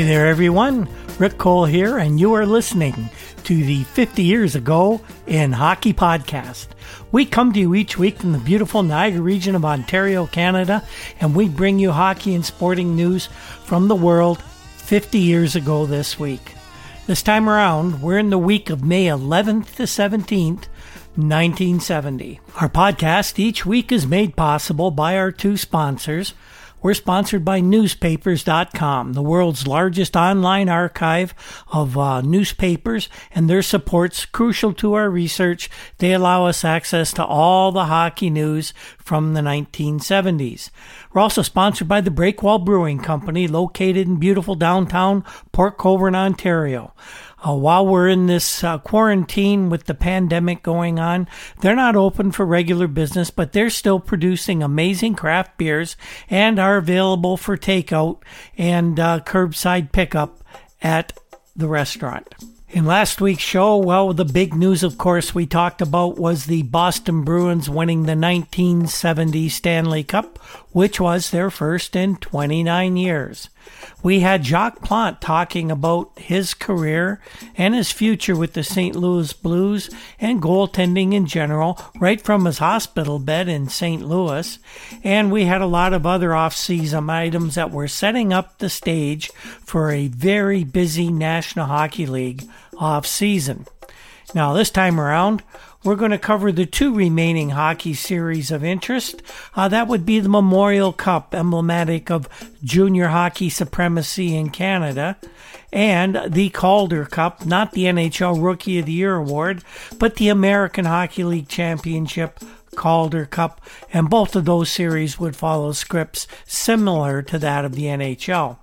Hey there, everyone. Rick Cole here, and you are listening to the 50 Years Ago in Hockey podcast. We come to you each week from the beautiful Niagara region of Ontario, Canada, and we bring you hockey and sporting news from the world 50 years ago this week. This time around, we're in the week of May 11th to 17th. 1970. Our podcast each week is made possible by our two sponsors. We're sponsored by newspapers.com, the world's largest online archive of uh, newspapers, and their support's crucial to our research. They allow us access to all the hockey news from the 1970s. We're also sponsored by the Breakwall Brewing Company, located in beautiful downtown Port Colborne, Ontario. Uh, while we're in this uh, quarantine with the pandemic going on, they're not open for regular business, but they're still producing amazing craft beers and are available for takeout and uh, curbside pickup at the restaurant. In last week's show, well, the big news, of course, we talked about was the Boston Bruins winning the 1970 Stanley Cup, which was their first in 29 years. We had Jacques Plante talking about his career and his future with the St. Louis Blues and goaltending in general, right from his hospital bed in St. Louis. And we had a lot of other off-season items that were setting up the stage for a very busy National Hockey League off-season. Now, this time around, we're going to cover the two remaining hockey series of interest. Uh, that would be the Memorial Cup, emblematic of junior hockey supremacy in Canada, and the Calder Cup, not the NHL Rookie of the Year award, but the American Hockey League Championship Calder Cup, and both of those series would follow scripts similar to that of the NHL.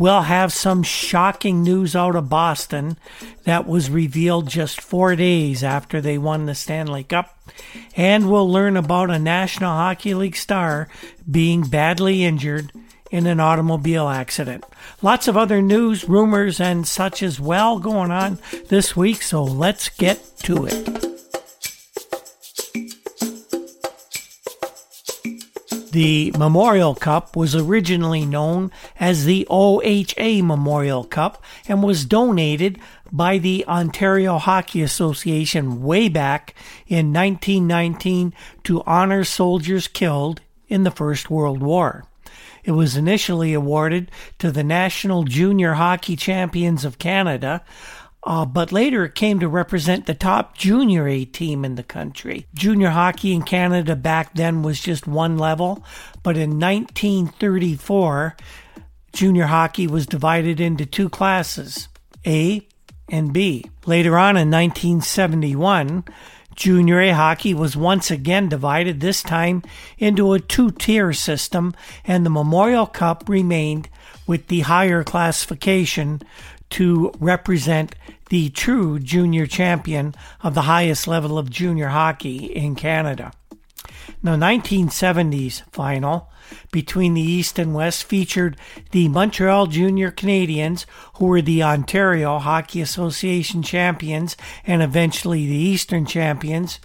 We'll have some shocking news out of Boston that was revealed just four days after they won the Stanley Cup. And we'll learn about a National Hockey League star being badly injured in an automobile accident. Lots of other news, rumors, and such as well going on this week, so let's get to it. The Memorial Cup was originally known as the OHA Memorial Cup and was donated by the Ontario Hockey Association way back in 1919 to honor soldiers killed in the First World War. It was initially awarded to the National Junior Hockey Champions of Canada, uh, but later it came to represent the top junior A team in the country. Junior hockey in Canada back then was just one level, but in 1934, junior hockey was divided into two classes A and B. Later on in 1971, Junior A hockey was once again divided, this time into a two tier system, and the Memorial Cup remained with the higher classification to represent the true junior champion of the highest level of junior hockey in Canada. The 1970s final between the East and West featured the Montreal Junior Canadiens, who were the Ontario Hockey Association champions and eventually the Eastern champions,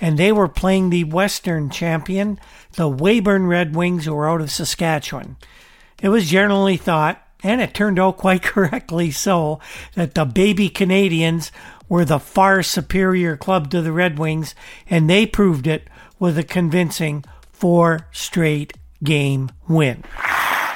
and they were playing the Western champion, the Weyburn Red Wings, who were out of Saskatchewan. It was generally thought and it turned out quite correctly so that the baby Canadiens were the far superior club to the Red Wings, and they proved it with a convincing four straight game win.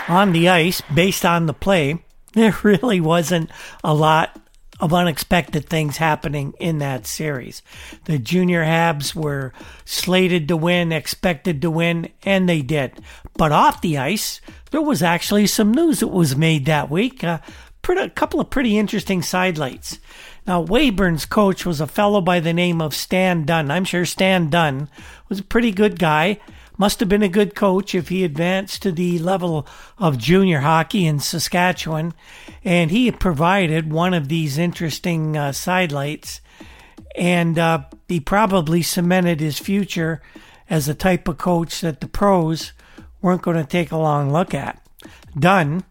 On the ice, based on the play, there really wasn't a lot of unexpected things happening in that series. The junior Habs were slated to win, expected to win, and they did. But off the ice, there was actually some news that was made that week. Uh, a couple of pretty interesting sidelights. Now, Weyburn's coach was a fellow by the name of Stan Dunn. I'm sure Stan Dunn was a pretty good guy. Must have been a good coach if he advanced to the level of junior hockey in Saskatchewan. And he provided one of these interesting uh, sidelights. And uh, he probably cemented his future as a type of coach that the pros weren't going to take a long look at. Dunn,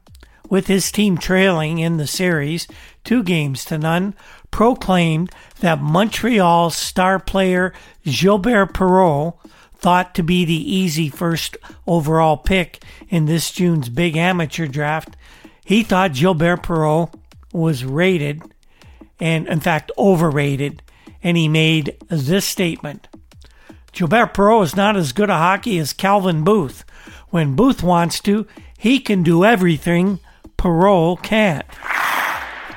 with his team trailing in the series, two games to none, proclaimed that Montreal's star player Gilbert Perreault, thought to be the easy first overall pick in this June's big amateur draft, he thought Gilbert Perreault was rated and, in fact, overrated, and he made this statement. Gilbert Perreault is not as good a hockey as Calvin Booth. When Booth wants to, he can do everything Perreault can't.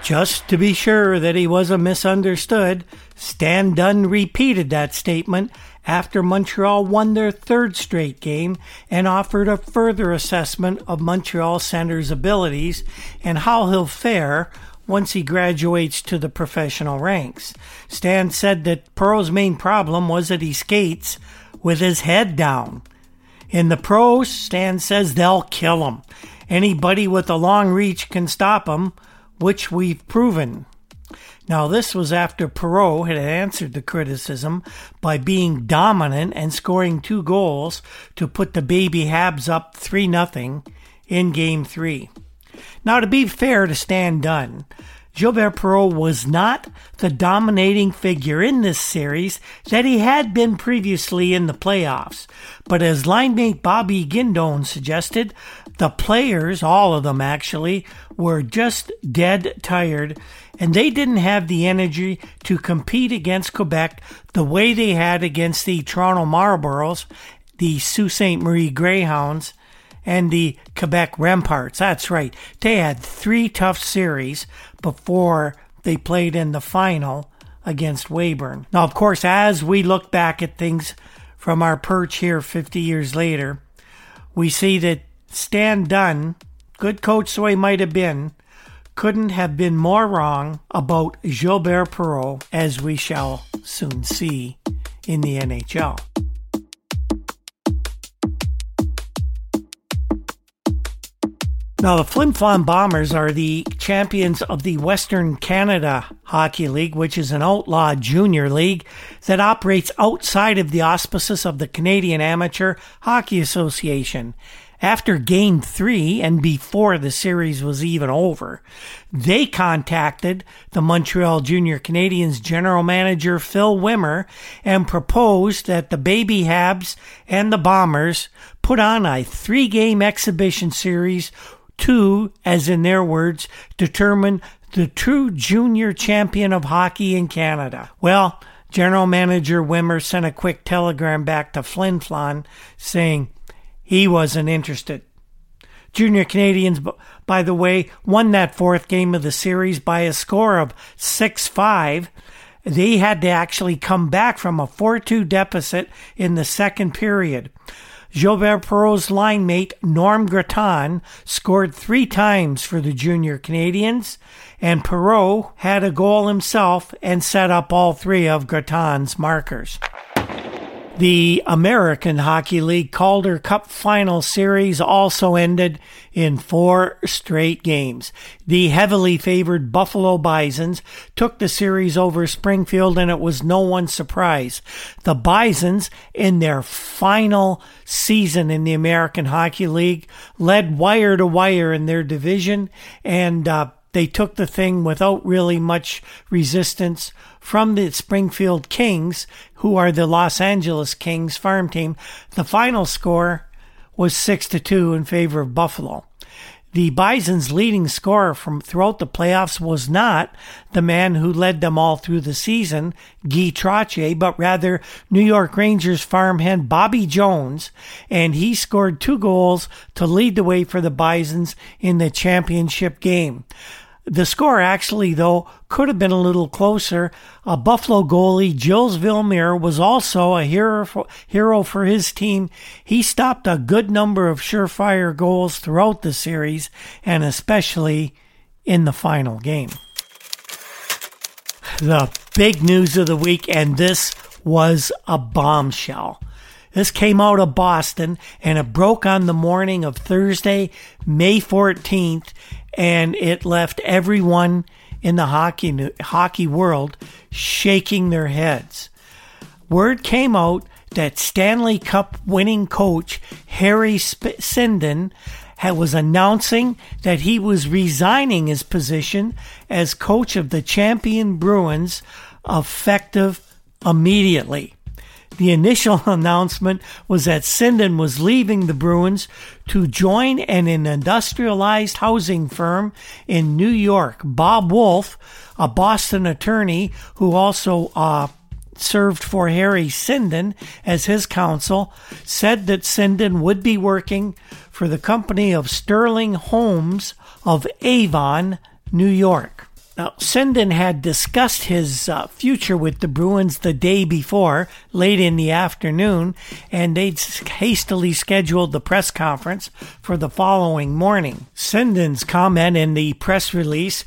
Just to be sure that he wasn't misunderstood, Stan Dunn repeated that statement after Montreal won their third straight game and offered a further assessment of Montreal center's abilities and how he'll fare once he graduates to the professional ranks. Stan said that Perreault's main problem was that he skates with his head down. In the pros, Stan says they'll kill him. Anybody with a long reach can stop him, which we've proven. Now, this was after Perreault had answered the criticism by being dominant and scoring two goals to put the baby Habs up 3 0 in Game 3. Now, to be fair to Stan Dunn, Gilbert Perreault was not the dominating figure in this series that he had been previously in the playoffs. But as linemate Bobby Guindon suggested, the players, all of them actually, were just dead tired and they didn't have the energy to compete against Quebec the way they had against the Toronto Marlboros, the Sault Ste. Marie Greyhounds, and the Quebec Remparts. That's right. They had three tough series before they played in the final against Weyburn. Now, of course, as we look back at things from our perch here 50 years later, we see that Stan Dunn, good coach though he might have been, couldn't have been more wrong about Gilbert Perreault, as we shall soon see in the NHL. Now, the Flin Flon Bombers are the champions of the Western Canada Hockey League, which is an outlaw junior league that operates outside of the auspices of the Canadian Amateur Hockey Association. After game three and before the series was even over, they contacted the Montreal Junior Canadiens general manager Phil Wimmer and proposed that the Baby Habs and the Bombers put on a three game exhibition series to, as in their words, determine the true junior champion of hockey in Canada. Well, General Manager Wimmer sent a quick telegram back to Flin Flon saying, he wasn't interested. Junior Canadiens, by the way, won that fourth game of the series by a score of 6 5. They had to actually come back from a 4 2 deficit in the second period. Gilbert Perreault's line mate, Norm Gratton, scored three times for the Junior Canadiens, and Perreault had a goal himself and set up all three of Gratton's markers. The American Hockey League Calder Cup Final Series also ended in four straight games. The heavily favored Buffalo Bisons took the series over Springfield, and it was no one's surprise. The Bisons, in their final season in the American Hockey League, led wire to wire in their division, and uh, they took the thing without really much resistance from the Springfield Kings, who are the Los Angeles Kings farm team. The final score was 6 to 2 in favor of Buffalo. The Bison's leading scorer from throughout the playoffs was not the man who led them all through the season, Guy Trottier, but rather New York Rangers farmhand Bobby Jones, and he scored two goals to lead the way for the Bisons in the championship game. The score actually, though, could have been a little closer. A Buffalo goalie, Gilles Villemure, was also a hero for, hero for his team. He stopped a good number of surefire goals throughout the series, and especially in the final game. The big news of the week, and this was a bombshell. This came out of Boston and it broke on the morning of Thursday, May 14th, and it left everyone in the hockey hockey world shaking their heads. Word came out that Stanley Cup winning coach Harry Sinden was announcing that he was resigning his position as coach of the champion Bruins effective immediately. The initial announcement was that Sinden was leaving the Bruins to join an industrialized housing firm in New York. Bob Woolf, a Boston attorney who also uh, served for Harry Sinden as his counsel, said that Sinden would be working for the company of Sterling Homes of Avon, New York. Now, Sinden had discussed his uh, future with the Bruins the day before, late in the afternoon, and they'd hastily scheduled the press conference for the following morning. Sinden's comment in the press release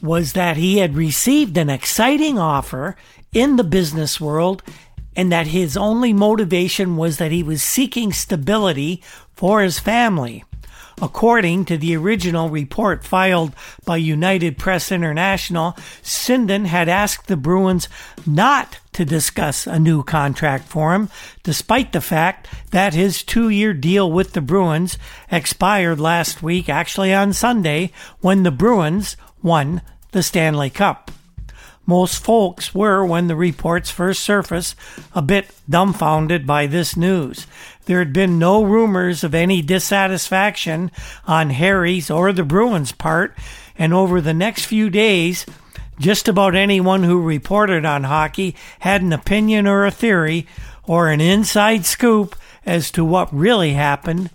was that he had received an exciting offer in the business world and that his only motivation was that he was seeking stability for his family. According to the original report filed by United Press International, Sinden had asked the Bruins not to discuss a new contract for him, despite the fact that his two year deal with the Bruins expired last week, actually on Sunday, when the Bruins won the Stanley Cup. Most folks were, when the reports first surfaced, a bit dumbfounded by this news. There had been no rumors of any dissatisfaction on Harry's or the Bruins' part, and over the next few days, just about anyone who reported on hockey had an opinion or a theory or an inside scoop as to what really happened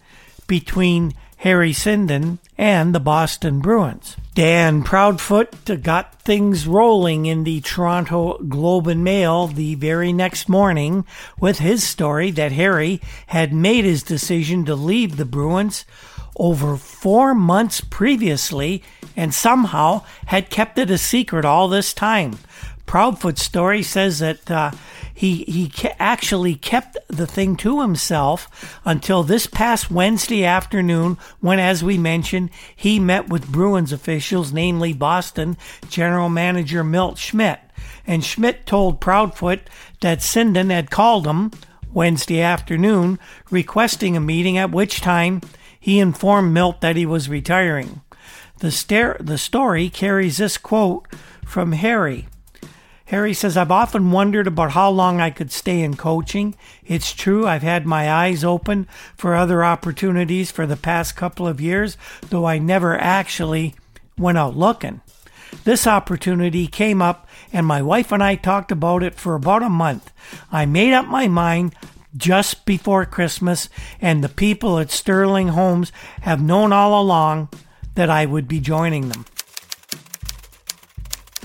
between Harry Sinden and the Boston Bruins. Dan Proudfoot got things rolling in the Toronto Globe and Mail the very next morning with his story that Harry had made his decision to leave the Bruins over four months previously and somehow had kept it a secret all this time. Proudfoot's story says that uh, he he actually kept the thing to himself until this past Wednesday afternoon, when, as we mentioned, he met with Bruins officials, namely Boston general manager Milt Schmidt. And Schmidt told Proudfoot that Sinden had called him Wednesday afternoon, requesting a meeting. At which time he informed Milt that he was retiring. The, star- the story carries this quote from Harry. Harry says, I've often wondered about how long I could stay in coaching. It's true, I've had my eyes open for other opportunities for the past couple of years, though I never actually went out looking. This opportunity came up, and my wife and I talked about it for about a month. I made up my mind just before Christmas, and the people at Sterling Homes have known all along that I would be joining them.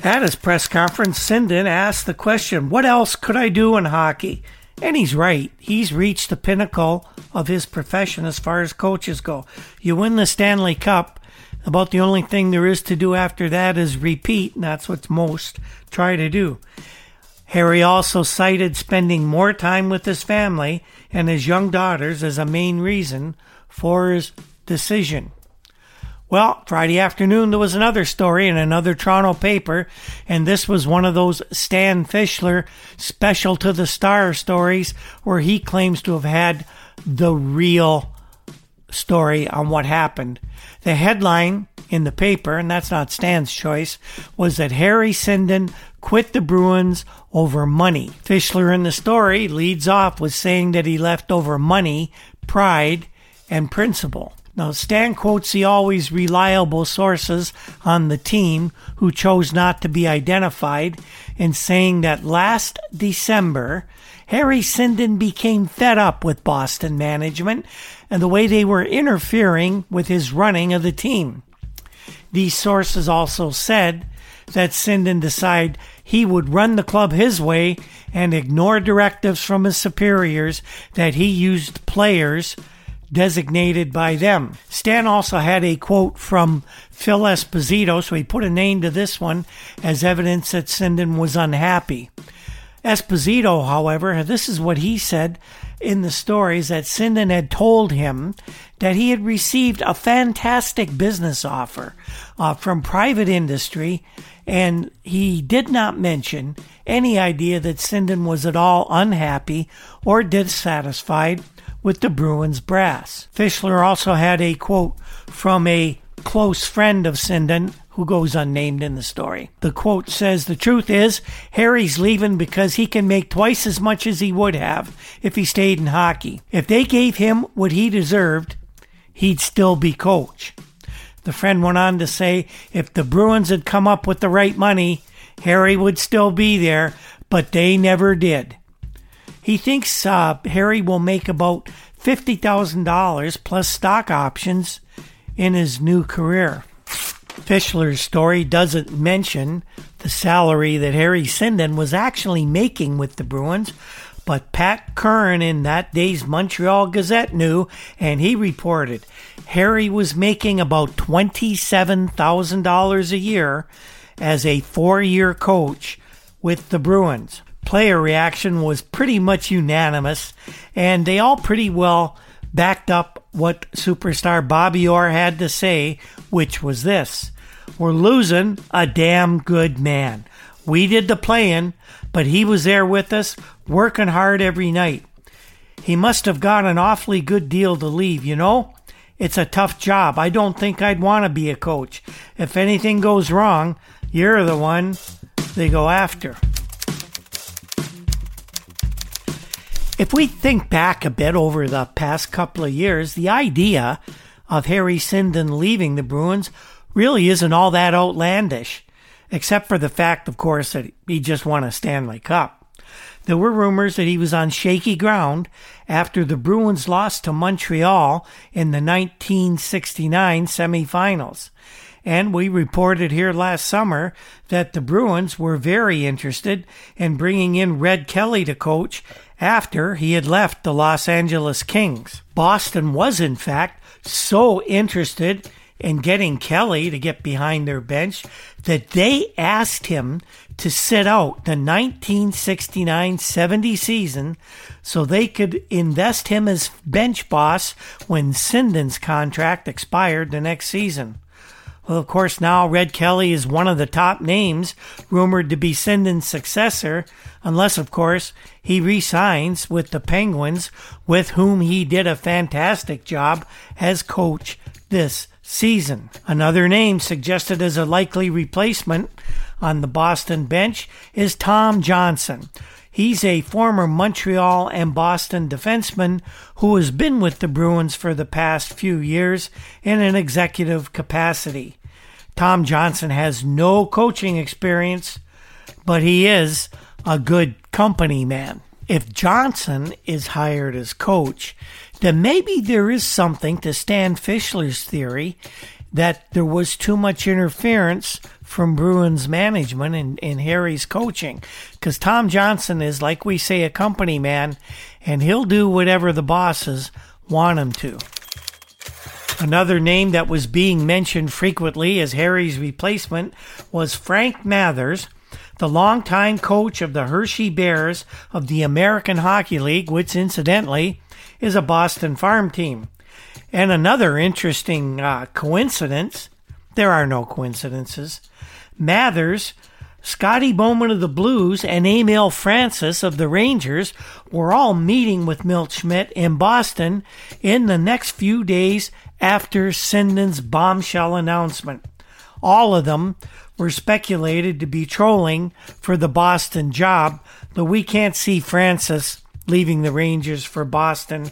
At his press conference, Sinden asked the question, What else could I do in hockey? And he's right. He's reached the pinnacle of his profession as far as coaches go. You win the Stanley Cup, about the only thing there is to do after that is repeat, and that's what most try to do. Harry also cited spending more time with his family and his young daughters as a main reason for his decision. Well, Friday afternoon, there was another story in another Toronto paper, and this was one of those Stan Fischler special to the star stories where he claims to have had the real story on what happened. The headline in the paper, and that's not Stan's choice, was that Harry Sinden quit the Bruins over money. Fischler in the story leads off with saying that he left over money, pride, and principle. Now, Stan quotes the always reliable sources on the team who chose not to be identified in saying that last December, Harry Sinden became fed up with Boston management and the way they were interfering with his running of the team. These sources also said that Sinden decided he would run the club his way and ignore directives from his superiors that he used players designated by them. Stan also had a quote from Phil Esposito, so he put a name to this one as evidence that Sinden was unhappy. Esposito, however, this is what he said in the stories that Sinden had told him that he had received a fantastic business offer uh, from private industry, and he did not mention any idea that Sinden was at all unhappy or dissatisfied with the Bruins brass. Fischler also had a quote from a close friend of Sinden who goes unnamed in the story. The quote says, The truth is, Harry's leaving because he can make twice as much as he would have if he stayed in hockey. If they gave him what he deserved, he'd still be coach. The friend went on to say, If the Bruins had come up with the right money, Harry would still be there, but they never did. He thinks uh, Harry will make about $50,000 plus stock options in his new career. Fischler's story doesn't mention the salary that Harry Sinden was actually making with the Bruins, but Pat Curran in that day's Montreal Gazette knew, and he reported Harry was making about $27,000 a year as a four year coach with the Bruins. Player reaction was pretty much unanimous, and they all pretty well backed up what superstar Bobby Orr had to say, which was this We're losing a damn good man. We did the playing, but he was there with us, working hard every night. He must have got an awfully good deal to leave, you know? It's a tough job. I don't think I'd want to be a coach. If anything goes wrong, you're the one they go after. If we think back a bit over the past couple of years, the idea of Harry Sinden leaving the Bruins really isn't all that outlandish, except for the fact, of course, that he just won a Stanley Cup. There were rumors that he was on shaky ground after the Bruins lost to Montreal in the 1969 semifinals. And we reported here last summer that the Bruins were very interested in bringing in Red Kelly to coach after he had left the Los Angeles Kings. Boston was, in fact, so interested in getting Kelly to get behind their bench that they asked him to sit out the 1969 70 season so they could invest him as bench boss when Sinden's contract expired the next season. Well, of course, now Red Kelly is one of the top names rumored to be Sinden's successor, unless, of course, he resigns with the Penguins, with whom he did a fantastic job as coach this season. Another name suggested as a likely replacement on the Boston bench is Tom Johnson. He's a former Montreal and Boston defenseman who has been with the Bruins for the past few years in an executive capacity. Tom Johnson has no coaching experience, but he is a good company man. If Johnson is hired as coach, then maybe there is something to Stan Fischler's theory that there was too much interference from Bruins management and, and Harry's coaching. Because Tom Johnson is, like we say, a company man, and he'll do whatever the bosses want him to. Another name that was being mentioned frequently as Harry's replacement was Frank Mathers, the longtime coach of the Hershey Bears of the American Hockey League, which incidentally is a Boston farm team. And another interesting uh, coincidence there are no coincidences. Mathers, Scotty Bowman of the Blues, and Emile Francis of the Rangers were all meeting with Milt Schmidt in Boston in the next few days after Sinden's bombshell announcement. All of them were speculated to be trolling for the Boston job, but we can't see Francis leaving the Rangers for Boston.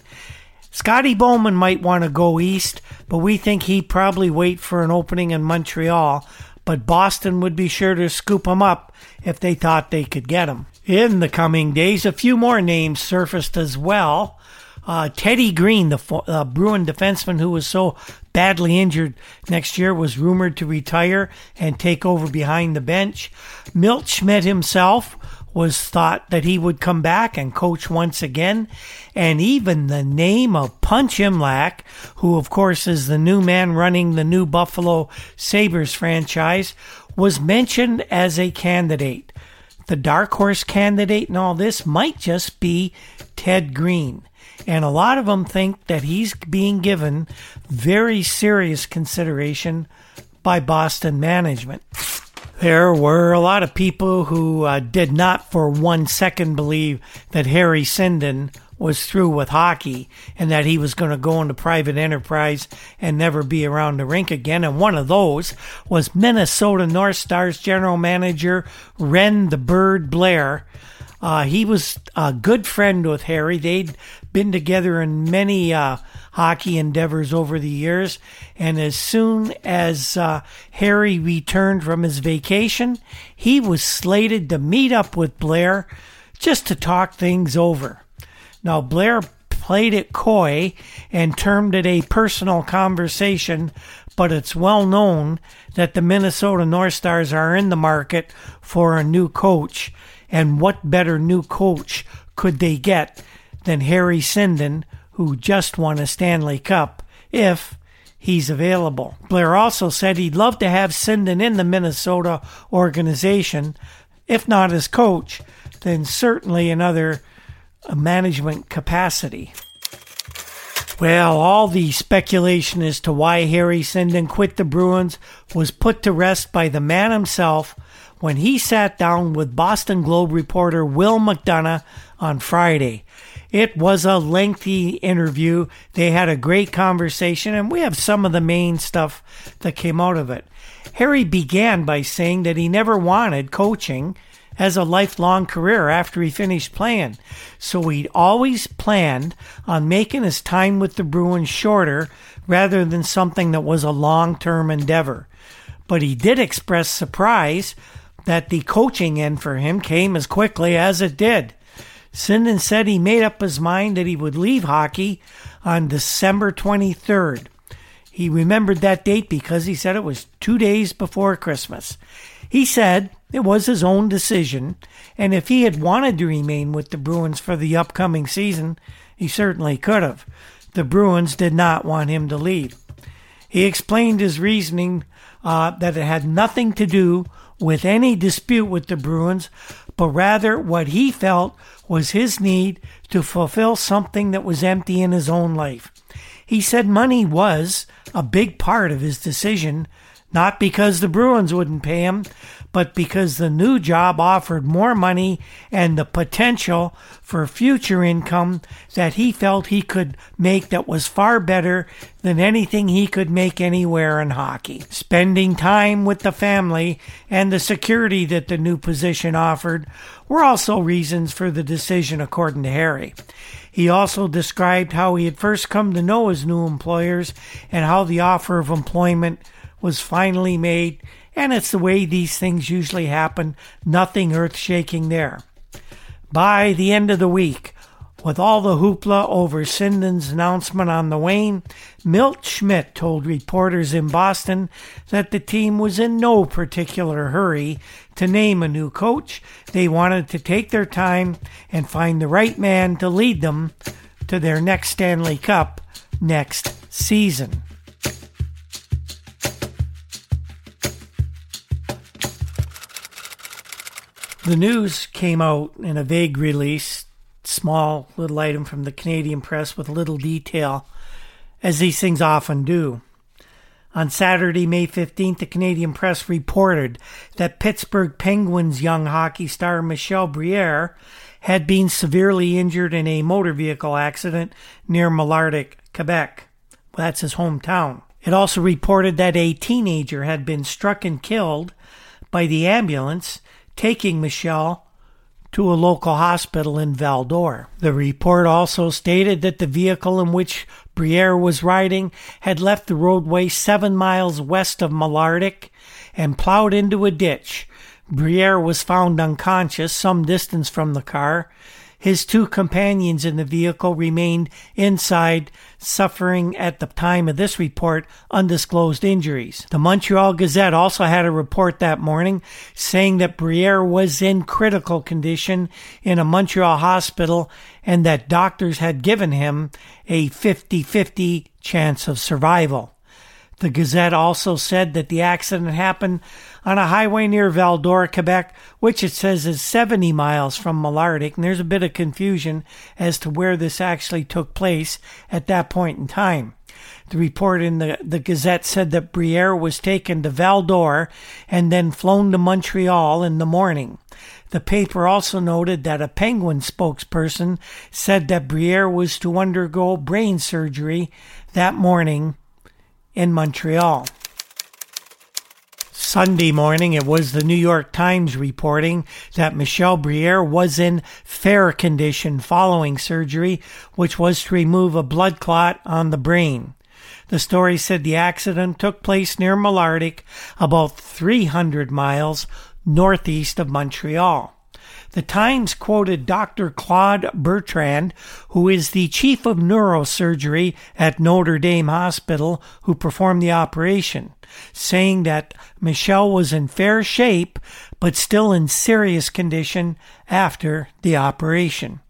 Scotty Bowman might want to go east, but we think he'd probably wait for an opening in Montreal. But Boston would be sure to scoop him up if they thought they could get him. In the coming days, a few more names surfaced as well. Uh, Teddy Green, the uh, Bruin defenseman who was so badly injured next year, was rumored to retire and take over behind the bench. Milt Schmidt himself was thought that he would come back and coach once again. And even the name of Punch Imlach, who of course is the new man running the new Buffalo Sabres franchise, was mentioned as a candidate. The dark horse candidate in all this might just be Ted Green. And a lot of them think that he's being given very serious consideration by Boston management. There were a lot of people who uh, did not for one second believe that Harry Sinden was through with hockey and that he was going to go into private enterprise and never be around the rink again. And one of those was Minnesota North Stars general manager Wren the Bird Blair. Uh, he was a good friend with Harry. They'd been together in many uh, hockey endeavors over the years. And as soon as uh, Harry returned from his vacation, he was slated to meet up with Blair just to talk things over. Now, Blair played it coy and termed it a personal conversation, but it's well known that the Minnesota North Stars are in the market for a new coach. And what better new coach could they get than Harry Sinden, who just won a Stanley Cup, if he's available. Blair also said he'd love to have Sinden in the Minnesota organization, if not as coach, then certainly in other uh, management capacity. Well, all the speculation as to why Harry Sinden quit the Bruins was put to rest by the man himself when he sat down with Boston Globe reporter Will McDonough on Friday. It was a lengthy interview. They had a great conversation, and we have some of the main stuff that came out of it. Harry began by saying that he never wanted coaching as a lifelong career after he finished playing. So he'd always planned on making his time with the Bruins shorter rather than something that was a long term endeavor. But he did express surprise that the coaching end for him came as quickly as it did. Sinden said he made up his mind that he would leave hockey on December 23rd. He remembered that date because he said it was two days before Christmas. He said it was his own decision, and if he had wanted to remain with the Bruins for the upcoming season, he certainly could have. The Bruins did not want him to leave. He explained his reasoning uh, that it had nothing to do with any dispute with the Bruins, but rather what he felt was his need to fulfill something that was empty in his own life. He said money was a big part of his decision, not because the Bruins wouldn't pay him, but because the new job offered more money and the potential for future income that he felt he could make that was far better than anything he could make anywhere in hockey. Spending time with the family and the security that the new position offered were also reasons for the decision, according to Harry. He also described how he had first come to know his new employers and how the offer of employment was finally made and it's the way these things usually happen. Nothing earth shaking there. By the end of the week, with all the hoopla over Sinden's announcement on the wane, Milt Schmidt told reporters in Boston that the team was in no particular hurry to name a new coach. They wanted to take their time and find the right man to lead them to their next Stanley Cup next season. The news came out in a vague release, small little item from the Canadian press with little detail, as these things often do. On Saturday, May 15th, the Canadian press reported that Pittsburgh Penguins young hockey star Michel Briere had been severely injured in a motor vehicle accident near Malartic, Quebec. That's his hometown. It also reported that a teenager had been struck and killed by the ambulance taking Michel to a local hospital in Val-d'Or. The report also stated that the vehicle in which Briere was riding had left the roadway seven miles west of Malartic and plowed into a ditch. Briere was found unconscious some distance from the car. His two companions in the vehicle remained inside, suffering at the time of this report undisclosed injuries. The Montreal Gazette also had a report that morning saying that Briere was in critical condition in a Montreal hospital and that doctors had given him a 50 50 chance of survival. The Gazette also said that the accident happened on a highway near Val-d'Or, Quebec, which it says is 70 miles from Malartic, and there's a bit of confusion as to where this actually took place at that point in time. The report in the, the Gazette said that Briere was taken to Val-d'Or and then flown to Montreal in the morning. The paper also noted that a Penguin spokesperson said that Briere was to undergo brain surgery that morning in Montreal. Sunday morning, it was the New York Times reporting that Michel Briere was in fair condition following surgery, which was to remove a blood clot on the brain. The story said the accident took place near Malartic, about 300 miles northeast of Montreal. The Times quoted Dr. Claude Bertrand, who is the chief of neurosurgery at Notre Dame Hospital, who performed the operation, saying that Michel was in fair shape but still in serious condition after the operation.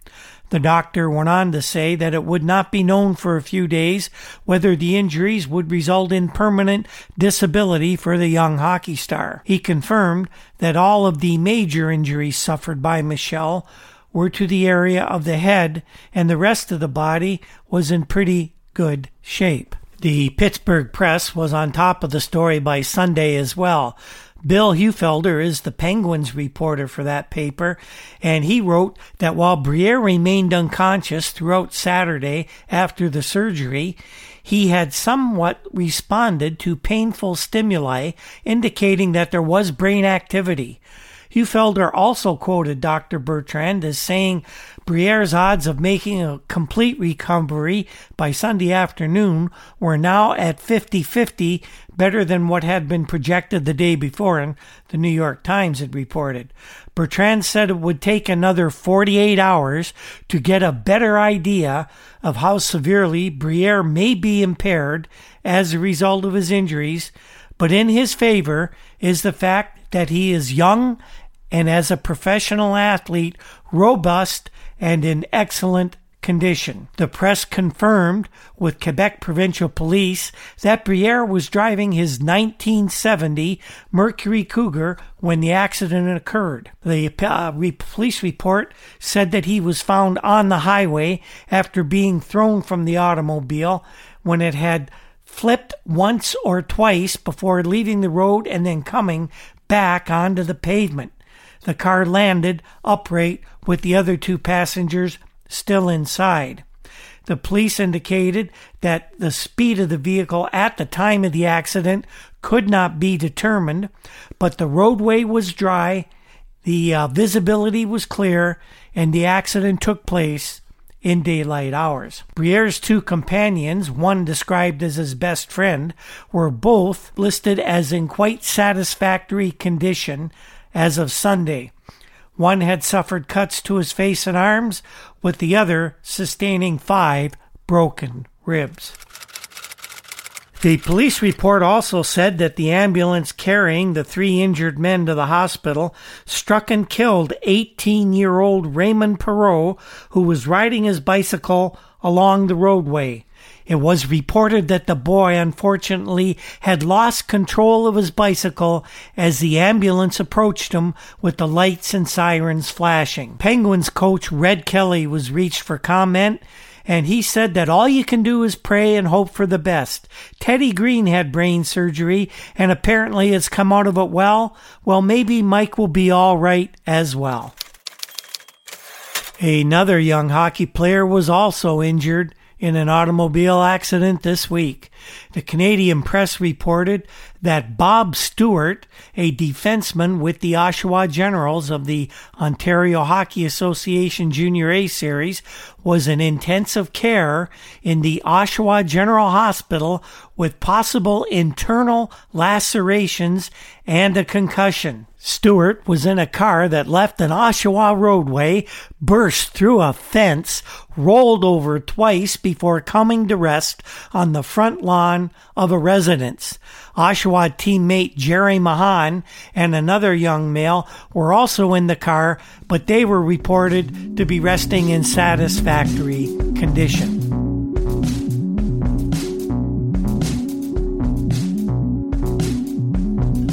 The doctor went on to say that it would not be known for a few days whether the injuries would result in permanent disability for the young hockey star. He confirmed that all of the major injuries suffered by Michel were to the area of the head and the rest of the body was in pretty good shape. The Pittsburgh Press was on top of the story by Sunday as well. Bill Heufelder is the Penguins reporter for that paper, and he wrote that while Briere remained unconscious throughout Saturday after the surgery, he had somewhat responded to painful stimuli, indicating that there was brain activity. Hufelder also quoted Dr. Bertrand as saying Briere's odds of making a complete recovery by Sunday afternoon were now at 50 50, better than what had been projected the day before, and the New York Times had reported. Bertrand said it would take another 48 hours to get a better idea of how severely Briere may be impaired as a result of his injuries, but in his favor is the fact that he is young and as a professional athlete, robust and in excellent condition. The press confirmed with Quebec Provincial Police that Briere was driving his 1970 Mercury Cougar when the accident occurred. The uh, police report said that he was found on the highway after being thrown from the automobile when it had flipped once or twice before leaving the road and then coming back onto the pavement. The car landed upright with the other two passengers still inside. The police indicated that the speed of the vehicle at the time of the accident could not be determined, but the roadway was dry, the uh, visibility was clear, and the accident took place in daylight hours. Briere's two companions, one described as his best friend, were both listed as in quite satisfactory condition as of Sunday. One had suffered cuts to his face and arms, with the other sustaining five broken ribs. The police report also said that the ambulance carrying the three injured men to the hospital struck and killed 18 year old Raymond Perreault, who was riding his bicycle along the roadway. It was reported that the boy unfortunately had lost control of his bicycle as the ambulance approached him with the lights and sirens flashing. Penguins coach Red Kelly was reached for comment and he said that all you can do is pray and hope for the best. Teddy Green had brain surgery and apparently has come out of it well. Well, maybe Mike will be all right as well. Another young hockey player was also injured in an automobile accident this week. The Canadian press reported that Bob Stewart, a defenseman with the Oshawa Generals of the Ontario Hockey Association Junior A Series, was in intensive care in the Oshawa General Hospital with possible internal lacerations and a concussion. Stewart was in a car that left an Oshawa roadway, burst through a fence, rolled over twice before coming to rest on the front lawn of a residence. Oshawa teammate Jerry Mahan and another young male were also in the car, but they were reported to be resting in satisfactory condition.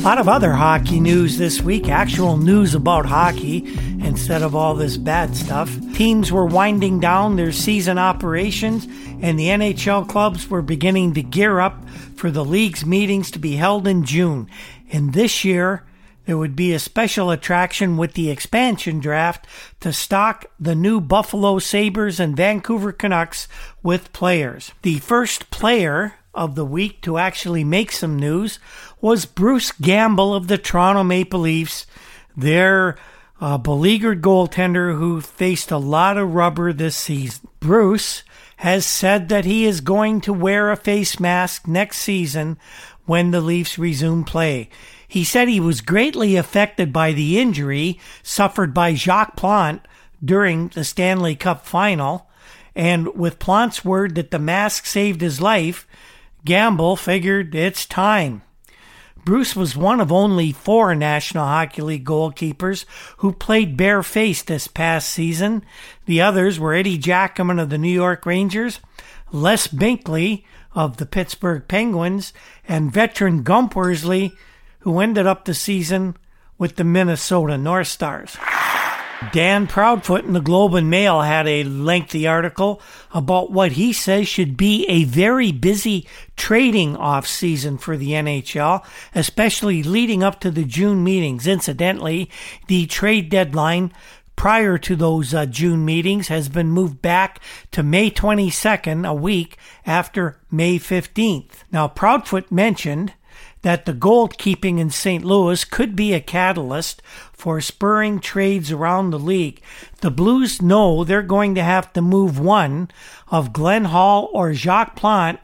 Lot of other hockey news this week, actual news about hockey instead of all this bad stuff. Teams were winding down their season operations, and the NHL clubs were beginning to gear up for the league's meetings to be held in June. And this year, there would be a special attraction with the expansion draft to stock the new Buffalo Sabres and Vancouver Canucks with players. The first player of the week to actually make some news was Bruce Gamble of the Toronto Maple Leafs, their uh, beleaguered goaltender who faced a lot of rubber this season. Bruce has said that he is going to wear a face mask next season when the Leafs resume play. He said he was greatly affected by the injury suffered by Jacques Plante during the Stanley Cup final, and with Plante's word that the mask saved his life, Gamble figured it's time. Bruce was one of only four National Hockey League goalkeepers who played barefaced this past season. The others were Eddie Giacomin of the New York Rangers, Les Binkley of the Pittsburgh Penguins, and veteran Gump Worsley, who ended up the season with the Minnesota North Stars. Dan Proudfoot in the Globe and Mail had a lengthy article about what he says should be a very busy trading off season for the NHL, especially leading up to the June meetings. Incidentally, the trade deadline prior to those uh, June meetings has been moved back to May 22nd, a week after May 15th. Now, Proudfoot mentioned that the goalkeeping in St. Louis could be a catalyst for spurring trades around the league. The Blues know they're going to have to move one of Glenn Hall or Jacques Plante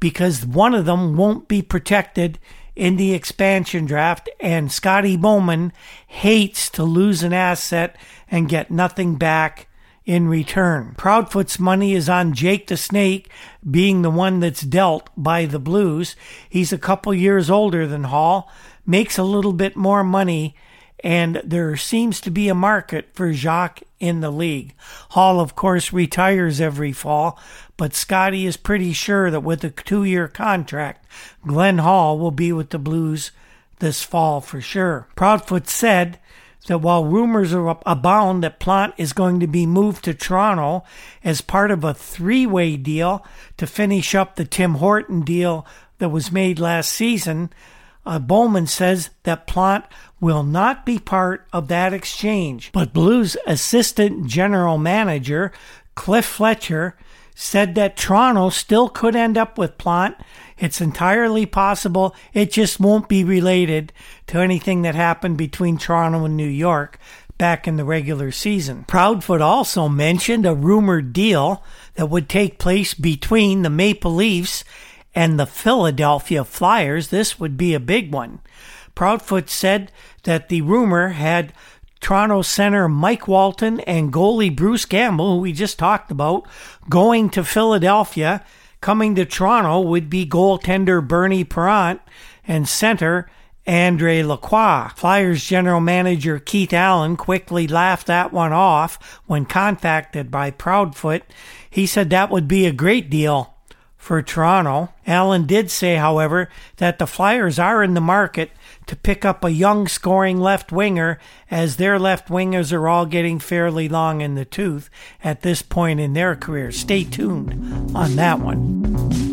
because one of them won't be protected in the expansion draft, and Scotty Bowman hates to lose an asset and get nothing back in return. Proudfoot's money is on Jake the Snake being the one that's dealt by the Blues. He's a couple years older than Hall, makes a little bit more money, and there seems to be a market for Jacques in the league. Hall, of course, retires every fall, but Scotty is pretty sure that with a two year contract, Glenn Hall will be with the Blues this fall for sure. Proudfoot said that while rumors abound that Plante is going to be moved to Toronto as part of a three way deal to finish up the Tim Horton deal that was made last season, uh, Bowman says that Plante will not be part of that exchange. But Blues assistant general manager Cliff Fletcher said that Toronto still could end up with Plante. It's entirely possible it just won't be related to anything that happened between Toronto and New York back in the regular season. Proudfoot also mentioned a rumored deal that would take place between the Maple Leafs and the Philadelphia Flyers. This would be a big one. Proudfoot said that the rumor had Toronto center Mike Walton and goalie Bruce Gamble, who we just talked about, going to Philadelphia. Coming to Toronto would be goaltender Bernie Parent and center Andre Lacroix. Flyers general manager Keith Allen quickly laughed that one off when contacted by Proudfoot. He said that would be a great deal for Toronto. Allen did say, however, that the Flyers are in the market to pick up a young scoring left winger, as their left wingers are all getting fairly long in the tooth at this point in their career. Stay tuned on that one.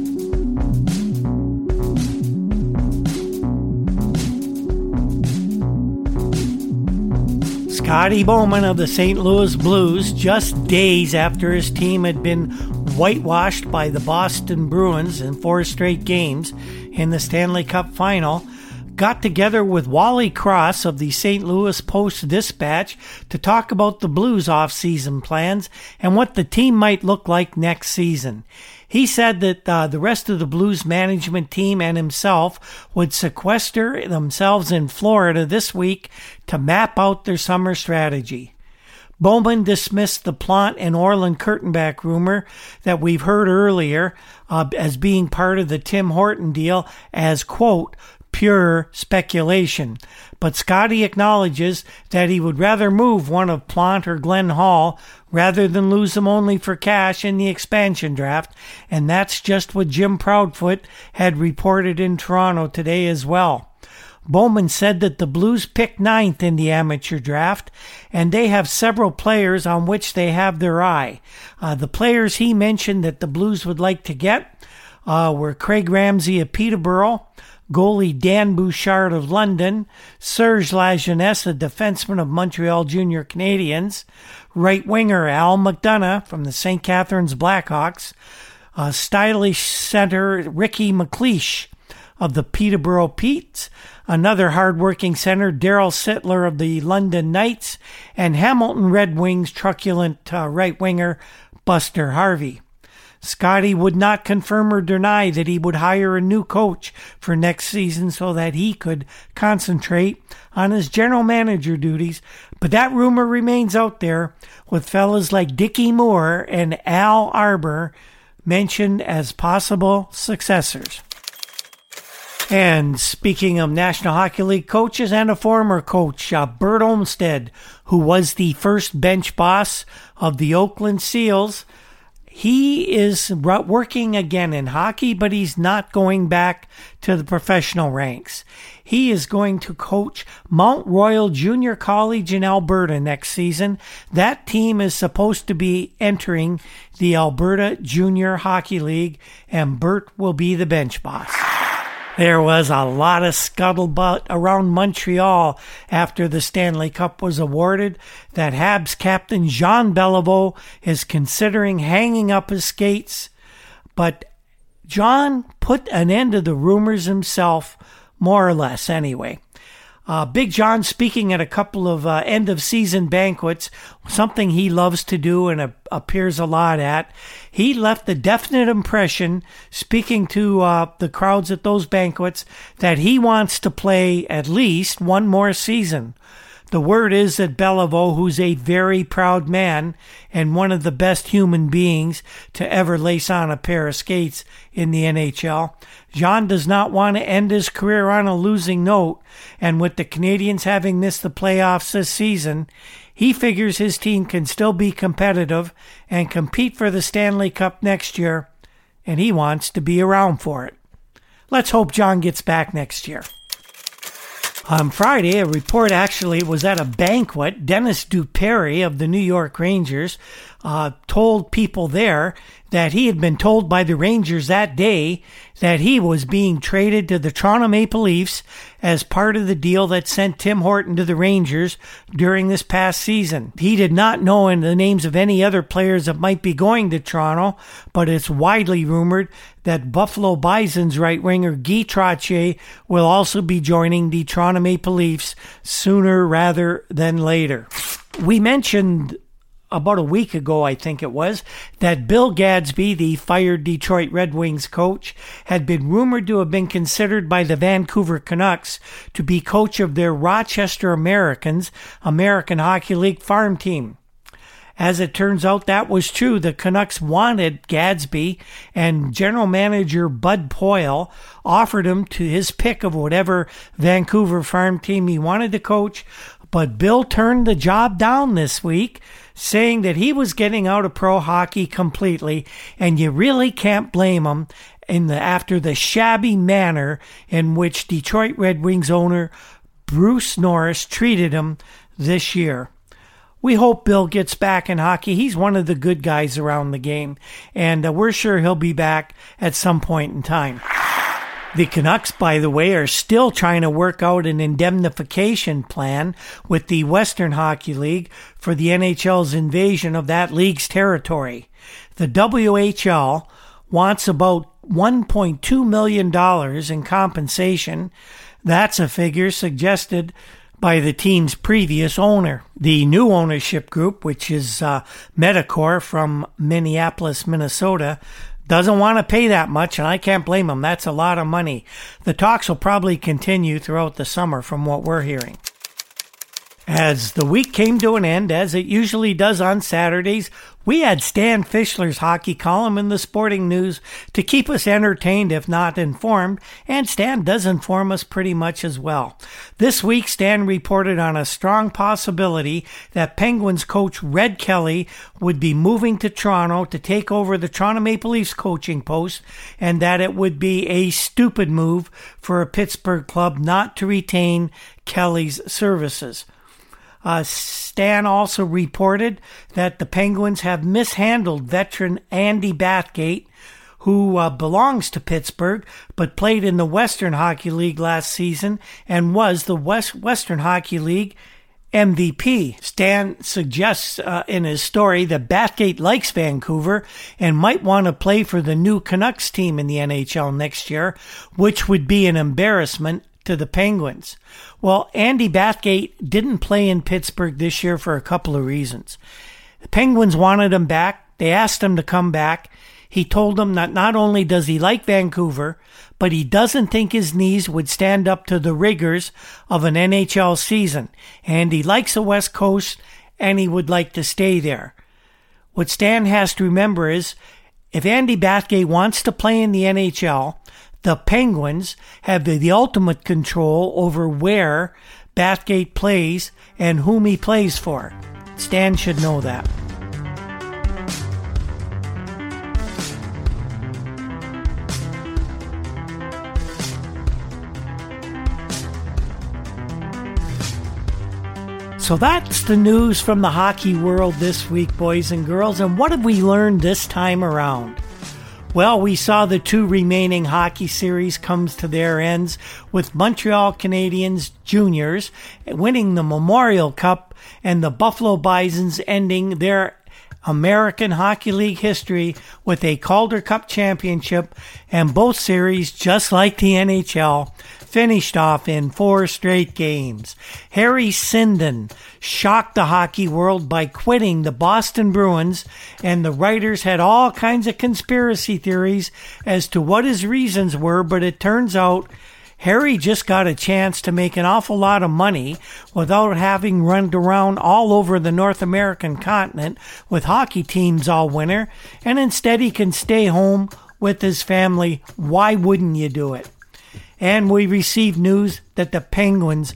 Scotty Bowman of the St. Louis Blues, just days after his team had been whitewashed by the Boston Bruins in four straight games in the Stanley Cup final, got together with Wally Cross of the St. Louis Post Dispatch to talk about the Blues off-season plans and what the team might look like next season. He said that uh, the rest of the Blues management team and himself would sequester themselves in Florida this week to map out their summer strategy. Bowman dismissed the Plante and Orland Kurtenbach rumor that we've heard earlier uh, as being part of the Tim Horton deal as, quote, pure speculation. But Scotty acknowledges that he would rather move one of Plante or Glenn Hall rather than lose them only for cash in the expansion draft, and that's just what Jim Proudfoot had reported in Toronto today as well. Bowman said that the Blues picked ninth in the amateur draft, and they have several players on which they have their eye. Uh, the players he mentioned that the Blues would like to get uh, were Craig Ramsay of Peterborough, goalie Dan Bouchard of London, Serge Lajeunesse, a defenseman of Montreal Junior Canadiens, right winger Al McDonough from the St. Catharines Blackhawks, uh, stylish center Ricky MacLeish of the Peterborough Petes, another hard-working center Darryl Sittler of the London Knights, and Hamilton Red Wings truculent uh, right winger Buster Harvey. Scotty would not confirm or deny that he would hire a new coach for next season so that he could concentrate on his general manager duties, but that rumor remains out there with fellas like Dickie Moore and Al Arbour mentioned as possible successors. And speaking of National Hockey League coaches and a former coach, uh, Bert Olmstead, who was the first bench boss of the Oakland Seals, he is working again in hockey, but he's not going back to the professional ranks. He is going to coach Mount Royal Junior College in Alberta next season. That team is supposed to be entering the Alberta Junior Hockey League, and Bert will be the bench boss. There was a lot of scuttlebutt around Montreal after the Stanley Cup was awarded that Habs captain Jean Beliveau is considering hanging up his skates. But John put an end to the rumors himself, more or less anyway. Uh, Big John speaking at a couple of uh, end of season banquets, something he loves to do and appears a lot at. He left a definite impression, speaking to uh, the crowds at those banquets, that he wants to play at least one more season. The word is that Beliveau, who's a very proud man and one of the best human beings to ever lace on a pair of skates in the NHL, John does not want to end his career on a losing note, and with the Canadiens having missed the playoffs this season, he figures his team can still be competitive and compete for the Stanley Cup next year, and he wants to be around for it. Let's hope John gets back next year. On Friday, a report actually was at a banquet. Denis Dupere of the New York Rangers uh, told people there that he had been told by the Rangers that day that he was being traded to the Toronto Maple Leafs as part of the deal that sent Tim Horton to the Rangers during this past season. He did not know in the names of any other players that might be going to Toronto, but it's widely rumored that Buffalo Bison's right winger Guy Trottier will also be joining the Toronto Maple Leafs sooner rather than later. We mentioned about a week ago, I think it was, that Bill Gadsby, the fired Detroit Red Wings coach, had been rumored to have been considered by the Vancouver Canucks to be coach of their Rochester Americans American Hockey League farm team. As it turns out, that was true. The Canucks wanted Gadsby, and general manager Bud Poile offered him to his pick of whatever Vancouver farm team he wanted to coach. But Bill turned the job down this week saying that he was getting out of pro hockey completely, and you really can't blame him in the after the shabby manner in which Detroit Red Wings owner Bruce Norris treated him this year. We hope Bill gets back in hockey. He's one of the good guys around the game, and uh, we're sure he'll be back at some point in time. The Canucks, by the way, are still trying to work out an indemnification plan with the Western Hockey League for the NHL's invasion of that league's territory. The WHL wants about $1.2 million in compensation. That's a figure suggested by the team's previous owner. The new ownership group, which is uh, from Minneapolis, Minnesota, doesn't want to pay that much, and I can't blame them. That's a lot of money. The talks will probably continue throughout the summer, from what we're hearing. As the week came to an end, as it usually does on Saturdays, we had Stan Fischler's hockey column in the sporting news to keep us entertained, if not informed, and Stan does inform us pretty much as well. This week, Stan reported on a strong possibility that Penguins coach Red Kelly would be moving to Toronto to take over the Toronto Maple Leafs coaching post, and that it would be a stupid move for a Pittsburgh club not to retain Kelly's services. Uh, Stan also reported that the Penguins have mishandled veteran Andy Bathgate, who uh, belongs to Pittsburgh but played in the Western Hockey League last season and was the West Western Hockey League MVP. Stan suggests uh, in his story that Bathgate likes Vancouver and might want to play for the new Canucks team in the NHL next year, which would be an embarrassment to the Penguins. Well, Andy Bathgate didn't play in Pittsburgh this year for a couple of reasons. The Penguins wanted him back. They asked him to come back. He told them that not only does he like Vancouver, but he doesn't think his knees would stand up to the rigors of an NHL season. And he likes the West Coast and he would like to stay there. What Stan has to remember is if Andy Bathgate wants to play in the NHL, the Penguins have the, the ultimate control over where Bathgate plays and whom he plays for. Stan should know that. So that's the news from the hockey world this week, boys and girls. And what have we learned this time around? Well, we saw the two remaining hockey series comes to their ends with Montreal Canadiens juniors winning the Memorial Cup and the Buffalo Bisons ending their American Hockey League history with a Calder Cup championship and both series, just like the NHL, finished off in four straight games. Harry Sinden shocked the hockey world by quitting the Boston Bruins, and the writers had all kinds of conspiracy theories as to what his reasons were, but it turns out Harry just got a chance to make an awful lot of money without having run around all over the North American continent with hockey teams all winter, and instead he can stay home with his family. Why wouldn't you do it? And we received news that the Penguins,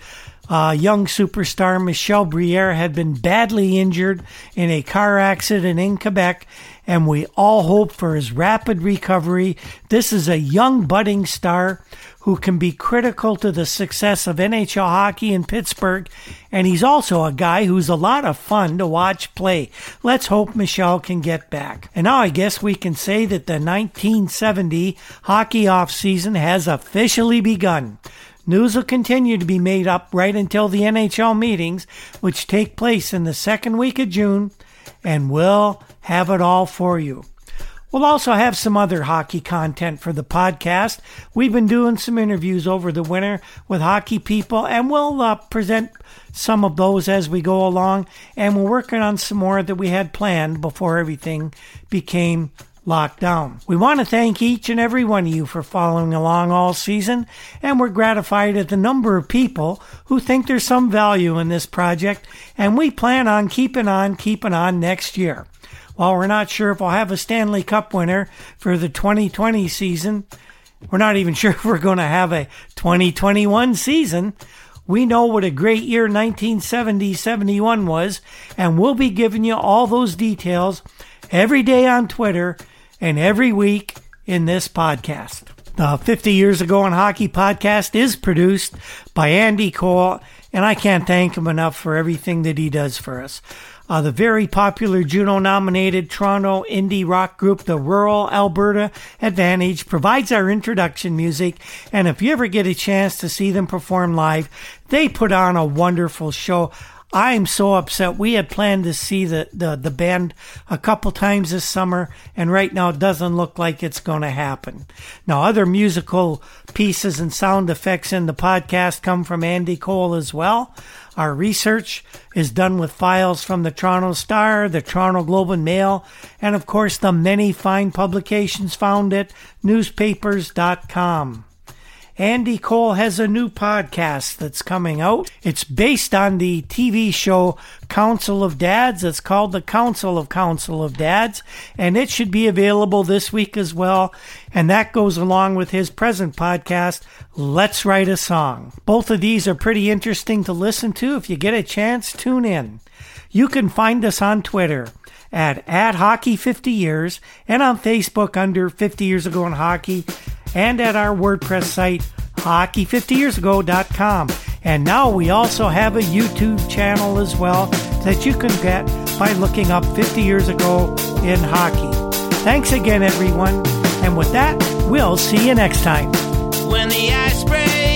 uh, young superstar Michel Briere, had been badly injured in a car accident in Quebec, and we all hope for his rapid recovery. This is a young budding star who can be critical to the success of NHL hockey in Pittsburgh, and he's also a guy who's a lot of fun to watch play. Let's hope Michel can get back. And now I guess we can say that the 1970 hockey off season has officially begun. News will continue to be made up right until the NHL meetings, which take place in the second week of June, and we'll have it all for you. We'll also have some other hockey content for the podcast. We've been doing some interviews over the winter with hockey people, and we'll uh, present some of those as we go along. And we're working on some more that we had planned before everything became locked down. We want to thank each and every one of you for following along all season, and we're gratified at the number of people who think there's some value in this project, and we plan on keeping on, keeping on next year. While we're not sure if we'll have a Stanley Cup winner for the 2020 season, we're not even sure if we're going to have a 2021 season. We know what a great year 1970 71 was, and we'll be giving you all those details every day on Twitter and every week in this podcast. The 50 Years Ago in Hockey podcast is produced by Andy Cole, and I can't thank him enough for everything that he does for us. Uh, the very popular Juno nominated Toronto indie rock group, the Rural Alberta Advantage, provides our introduction music. And if you ever get a chance to see them perform live, they put on a wonderful show. I'm so upset. We had planned to see the, the, the band a couple times this summer, and right now it doesn't look like it's going to happen. Now, other musical pieces and sound effects in the podcast come from Andy Cole as well. Our research is done with files from the Toronto Star, the Toronto Globe and Mail, and of course the many fine publications found at newspapers.com. Andy Cole has a new podcast that's coming out. It's based on the TV show Council of Dads. It's called The Council of Council of Dads, and it should be available this week as well. And that goes along with his present podcast, Let's Write a Song. Both of these are pretty interesting to listen to. If you get a chance, tune in. You can find us on Twitter at, at Hockey 50 Years and on Facebook under 50 Years Ago in Hockey and at our WordPress site, hockey50yearsago.com. And now we also have a YouTube channel as well that you can get by looking up 50 Years Ago in Hockey. Thanks again, everyone. And with that, we'll see you next time. When the ice breaks